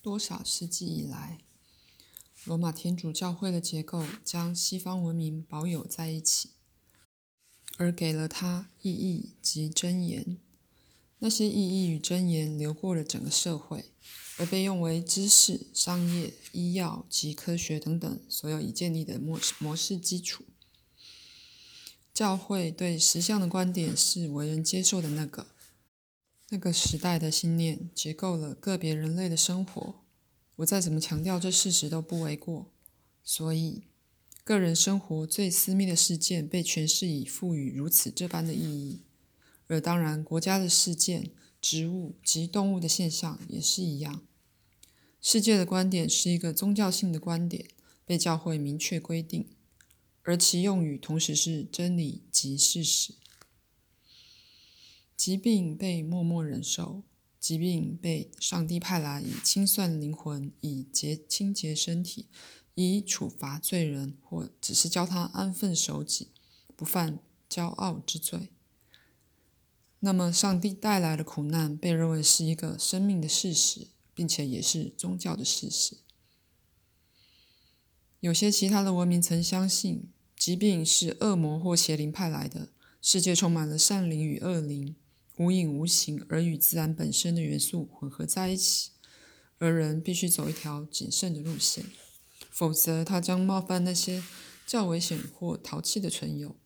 多少世纪以来，罗马天主教会的结构将西方文明保有在一起，而给了它意义及箴言。那些意义与箴言流过了整个社会，而被用为知识、商业、医药及科学等等所有已建立的模模式基础。教会对实相的观点是为人接受的那个。那个时代的信念结构了个别人类的生活，我再怎么强调这事实都不为过。所以，个人生活最私密的事件被诠释以赋予如此这般的意义，而当然，国家的事件、植物及动物的现象也是一样。世界的观点是一个宗教性的观点，被教会明确规定，而其用语同时是真理及事实。疾病被默默忍受，疾病被上帝派来以清算灵魂，以洁清洁身体，以处罚罪人，或只是教他安分守己，不犯骄傲之罪。那么，上帝带来的苦难被认为是一个生命的事实，并且也是宗教的事实。有些其他的文明曾相信，疾病是恶魔或邪灵派来的，世界充满了善灵与恶灵。无影无形，而与自然本身的元素混合在一起，而人必须走一条谨慎的路线，否则他将冒犯那些较危险或淘气的存有。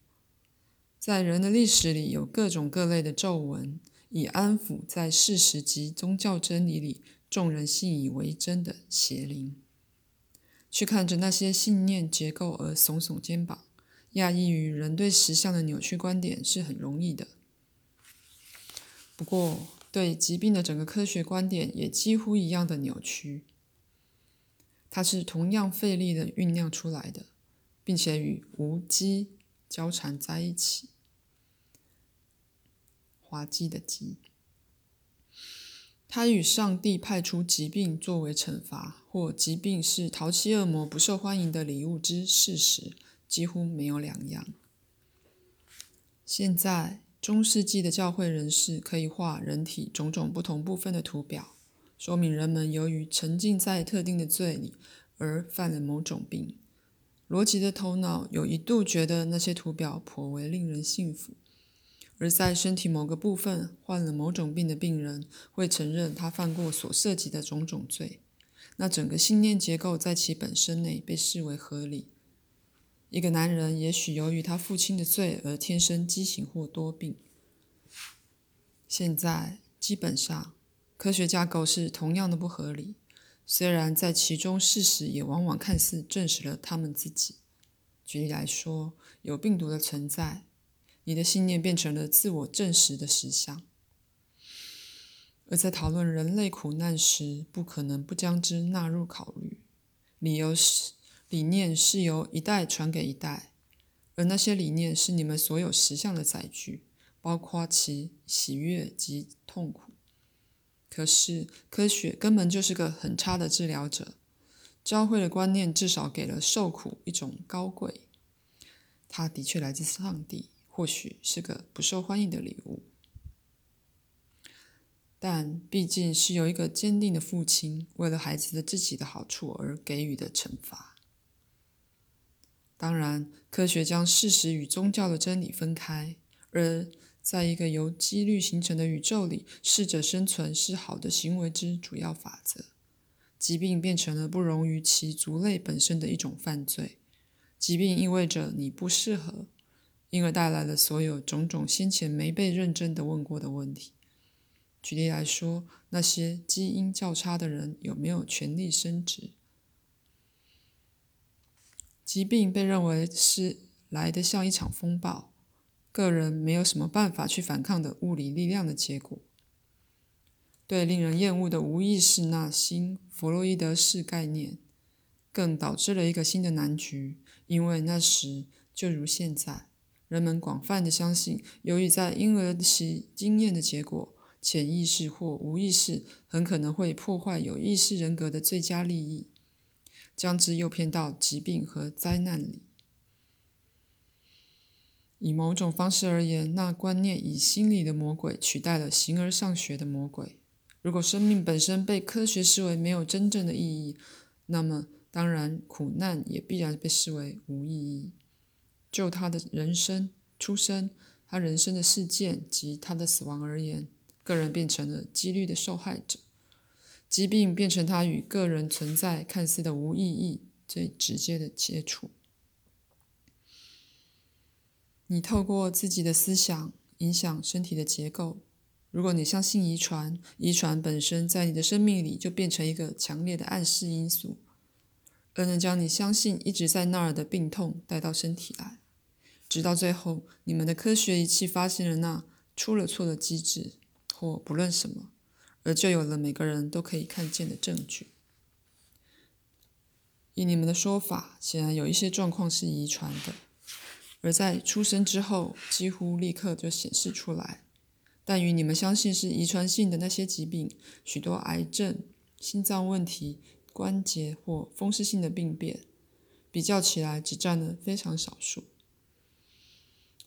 在人的历史里，有各种各类的皱纹，以安抚在事实及宗教真理里众人信以为真的邪灵。去看着那些信念结构而耸耸肩膀，讶异于人对实相的扭曲观点是很容易的。不过，对疾病的整个科学观点也几乎一样的扭曲。它是同样费力的酝酿出来的，并且与无机交缠在一起。滑稽的稽，它与上帝派出疾病作为惩罚，或疾病是淘气恶魔不受欢迎的礼物之事实，几乎没有两样。现在。中世纪的教会人士可以画人体种种不同部分的图表，说明人们由于沉浸在特定的罪里而犯了某种病。罗辑的头脑有一度觉得那些图表颇为令人信服，而在身体某个部分患了某种病的病人会承认他犯过所涉及的种种罪，那整个信念结构在其本身内被视为合理。一个男人也许由于他父亲的罪而天生畸形或多病。现在基本上，科学架构是同样的不合理，虽然在其中事实也往往看似证实了他们自己。举例来说，有病毒的存在，你的信念变成了自我证实的实相；而在讨论人类苦难时，不可能不将之纳入考虑，理由是。理念是由一代传给一代，而那些理念是你们所有实相的载具，包括其喜悦及痛苦。可是科学根本就是个很差的治疗者。教会的观念至少给了受苦一种高贵，它的确来自上帝，或许是个不受欢迎的礼物，但毕竟是由一个坚定的父亲为了孩子的自己的好处而给予的惩罚。当然，科学将事实与宗教的真理分开，而在一个由几率形成的宇宙里，适者生存是好的行为之主要法则。疾病变成了不容于其族类本身的一种犯罪。疾病意味着你不适合，因而带来了所有种种先前没被认真的问过的问题。举例来说，那些基因较差的人有没有权利生殖？疾病被认为是来的像一场风暴，个人没有什么办法去反抗的物理力量的结果。对令人厌恶的无意识那新弗洛伊德式概念，更导致了一个新的难局，因为那时就如现在，人们广泛的相信，由于在婴儿期经验的结果，潜意识或无意识很可能会破坏有意识人格的最佳利益。将之诱骗到疾病和灾难里。以某种方式而言，那观念以心理的魔鬼取代了形而上学的魔鬼，如果生命本身被科学视为没有真正的意义，那么当然苦难也必然被视为无意义。就他的人生、出生、他人生的事件及他的死亡而言，个人变成了几率的受害者，疾病变成他与个人存在看似的无意义最直接的接触。你透过自己的思想影响身体的结构。如果你相信遗传，遗传本身在你的生命里就变成一个强烈的暗示因素，而能将你相信一直在那儿的病痛带到身体来，直到最后，你们的科学仪器发现了那出了错的机制，或不论什么，而就有了每个人都可以看见的证据。以你们的说法，显然有一些状况是遗传的，而在出生之后几乎立刻就显示出来。但与你们相信是遗传性的那些疾病，许多癌症、心脏问题、关节或风湿性的病变，比较起来只占了非常少数。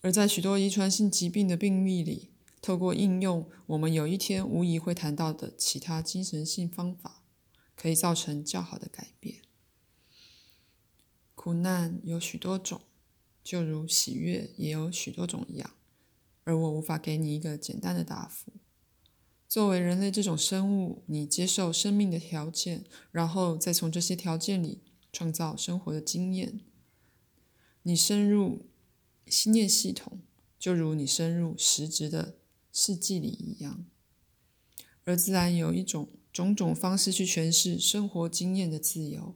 而在许多遗传性疾病的病例里，透过应用我们有一天无疑会谈到的其他精神性方法，可以造成较好的改变。苦难有许多种，就如喜悦也有许多种一样。而我无法给你一个简单的答复。作为人类这种生物，你接受生命的条件，然后再从这些条件里创造生活的经验。你深入信念系统，就如你深入实质的世纪里一样。而自然有一种种种方式去诠释生活经验的自由。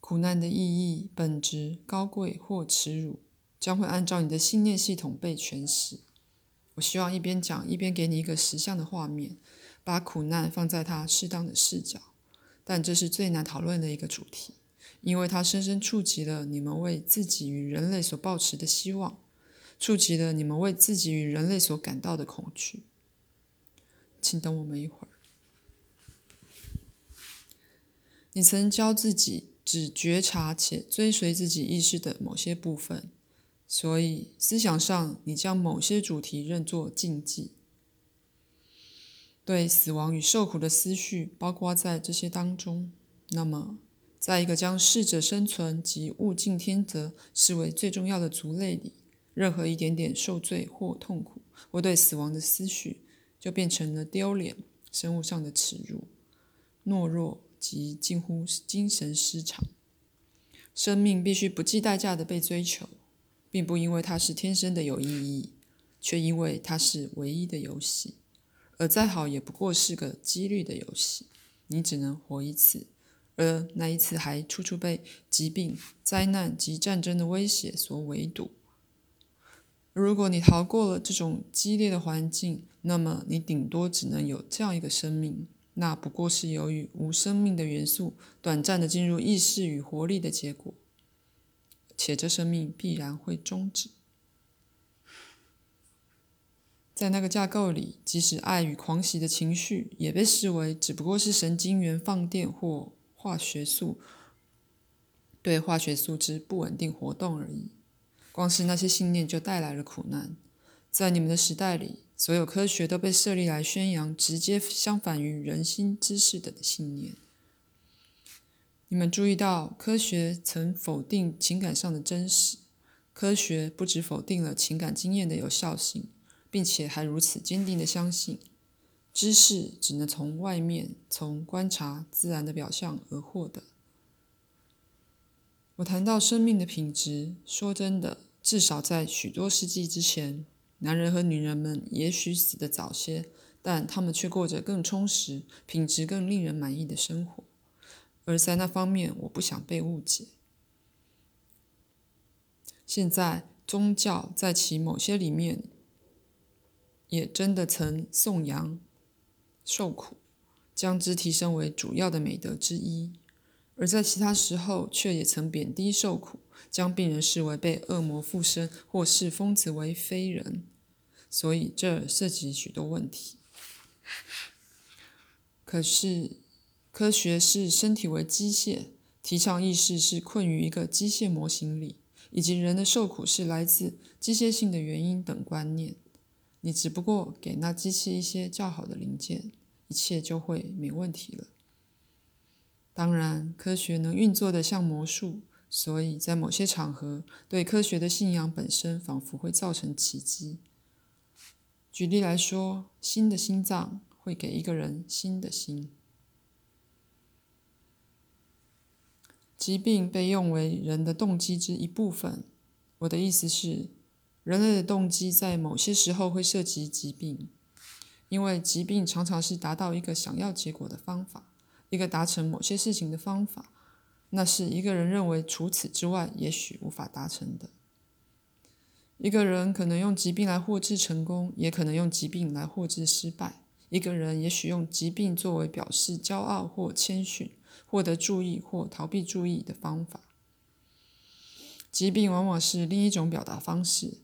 苦难的意义、本质、高贵或耻辱。将会按照你的信念系统被诠释。我希望一边讲一边给你一个实相的画面，把苦难放在它适当的视角。但这是最难讨论的一个主题，因为它深深触及了你们为自己与人类所抱持的希望，触及了你们为自己与人类所感到的恐惧。请等我们一会儿。你曾教自己只觉察且追随自己意识的某些部分。所以，思想上，你将某些主题认作禁忌。对死亡与受苦的思绪包括在这些当中。那么，在一个将适者生存及物竞天择视为最重要的族类里，任何一点点受罪或痛苦，或对死亡的思绪，就变成了丢脸、生物上的耻辱、懦弱及近乎精神失常。生命必须不计代价的被追求。并不因为它是天生的有意义，却因为它是唯一的游戏，而再好也不过是个几率的游戏。你只能活一次，而那一次还处处被疾病、灾难及战争的威胁所围堵。如果你逃过了这种激烈的环境，那么你顶多只能有这样一个生命，那不过是由于无生命的元素短暂的进入意识与活力的结果。且这生命必然会终止。在那个架构里，即使爱与狂喜的情绪也被视为只不过是神经元放电或化学素对化学素质不稳定活动而已。光是那些信念就带来了苦难。在你们的时代里，所有科学都被设立来宣扬直接相反于人心知识的信念。你们注意到，科学曾否定情感上的真实。科学不止否定了情感经验的有效性，并且还如此坚定地相信，知识只能从外面、从观察自然的表象而获得。我谈到生命的品质，说真的，至少在许多世纪之前，男人和女人们也许死得早些，但他们却过着更充实、品质更令人满意的生活。而在那方面，我不想被误解。现在，宗教在其某些里面，也真的曾颂扬受苦，将之提升为主要的美德之一；而在其他时候，却也曾贬低受苦，将病人视为被恶魔附身，或视疯子为非人。所以，这涉及许多问题。可是。科学是身体为机械，提倡意识是困于一个机械模型里，以及人的受苦是来自机械性的原因等观念。你只不过给那机器一些较好的零件，一切就会没问题了。当然，科学能运作的像魔术，所以在某些场合，对科学的信仰本身仿佛会造成奇迹。举例来说，新的心脏会给一个人新的心。疾病被用为人的动机之一部分。我的意思是，人类的动机在某些时候会涉及疾病，因为疾病常常是达到一个想要结果的方法，一个达成某些事情的方法。那是一个人认为除此之外也许无法达成的。一个人可能用疾病来获致成功，也可能用疾病来获致失败。一个人也许用疾病作为表示骄傲或谦逊。获得注意或逃避注意的方法，疾病往往是另一种表达方式，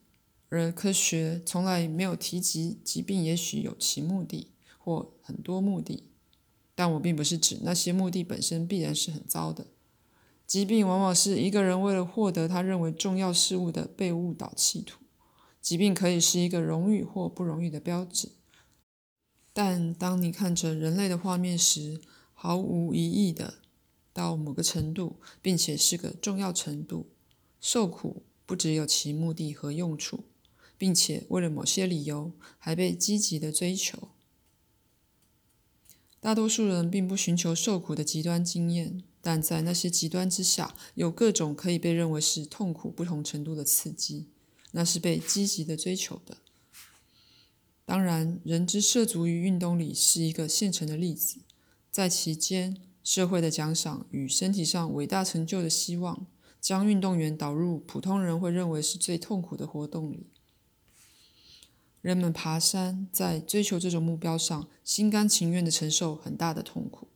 而科学从来没有提及疾病也许有其目的或很多目的。但我并不是指那些目的本身必然是很糟的。疾病往往是一个人为了获得他认为重要事物的被误导企图。疾病可以是一个荣誉或不荣誉的标志，但当你看着人类的画面时，毫无疑义的，到某个程度，并且是个重要程度，受苦不只有其目的和用处，并且为了某些理由还被积极的追求。大多数人并不寻求受苦的极端经验，但在那些极端之下，有各种可以被认为是痛苦不同程度的刺激，那是被积极的追求的。当然，人之涉足于运动里是一个现成的例子。在其间，社会的奖赏与身体上伟大成就的希望，将运动员导入普通人会认为是最痛苦的活动里。人们爬山，在追求这种目标上，心甘情愿地承受很大的痛苦。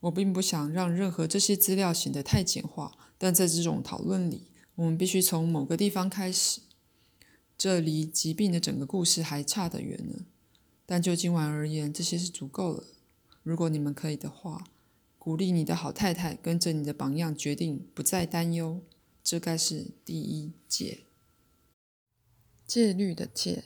我并不想让任何这些资料显得太简化，但在这种讨论里，我们必须从某个地方开始。这离疾病的整个故事还差得远呢，但就今晚而言，这些是足够了。如果你们可以的话，鼓励你的好太太跟着你的榜样，决定不再担忧。这该是第一戒，戒律的戒。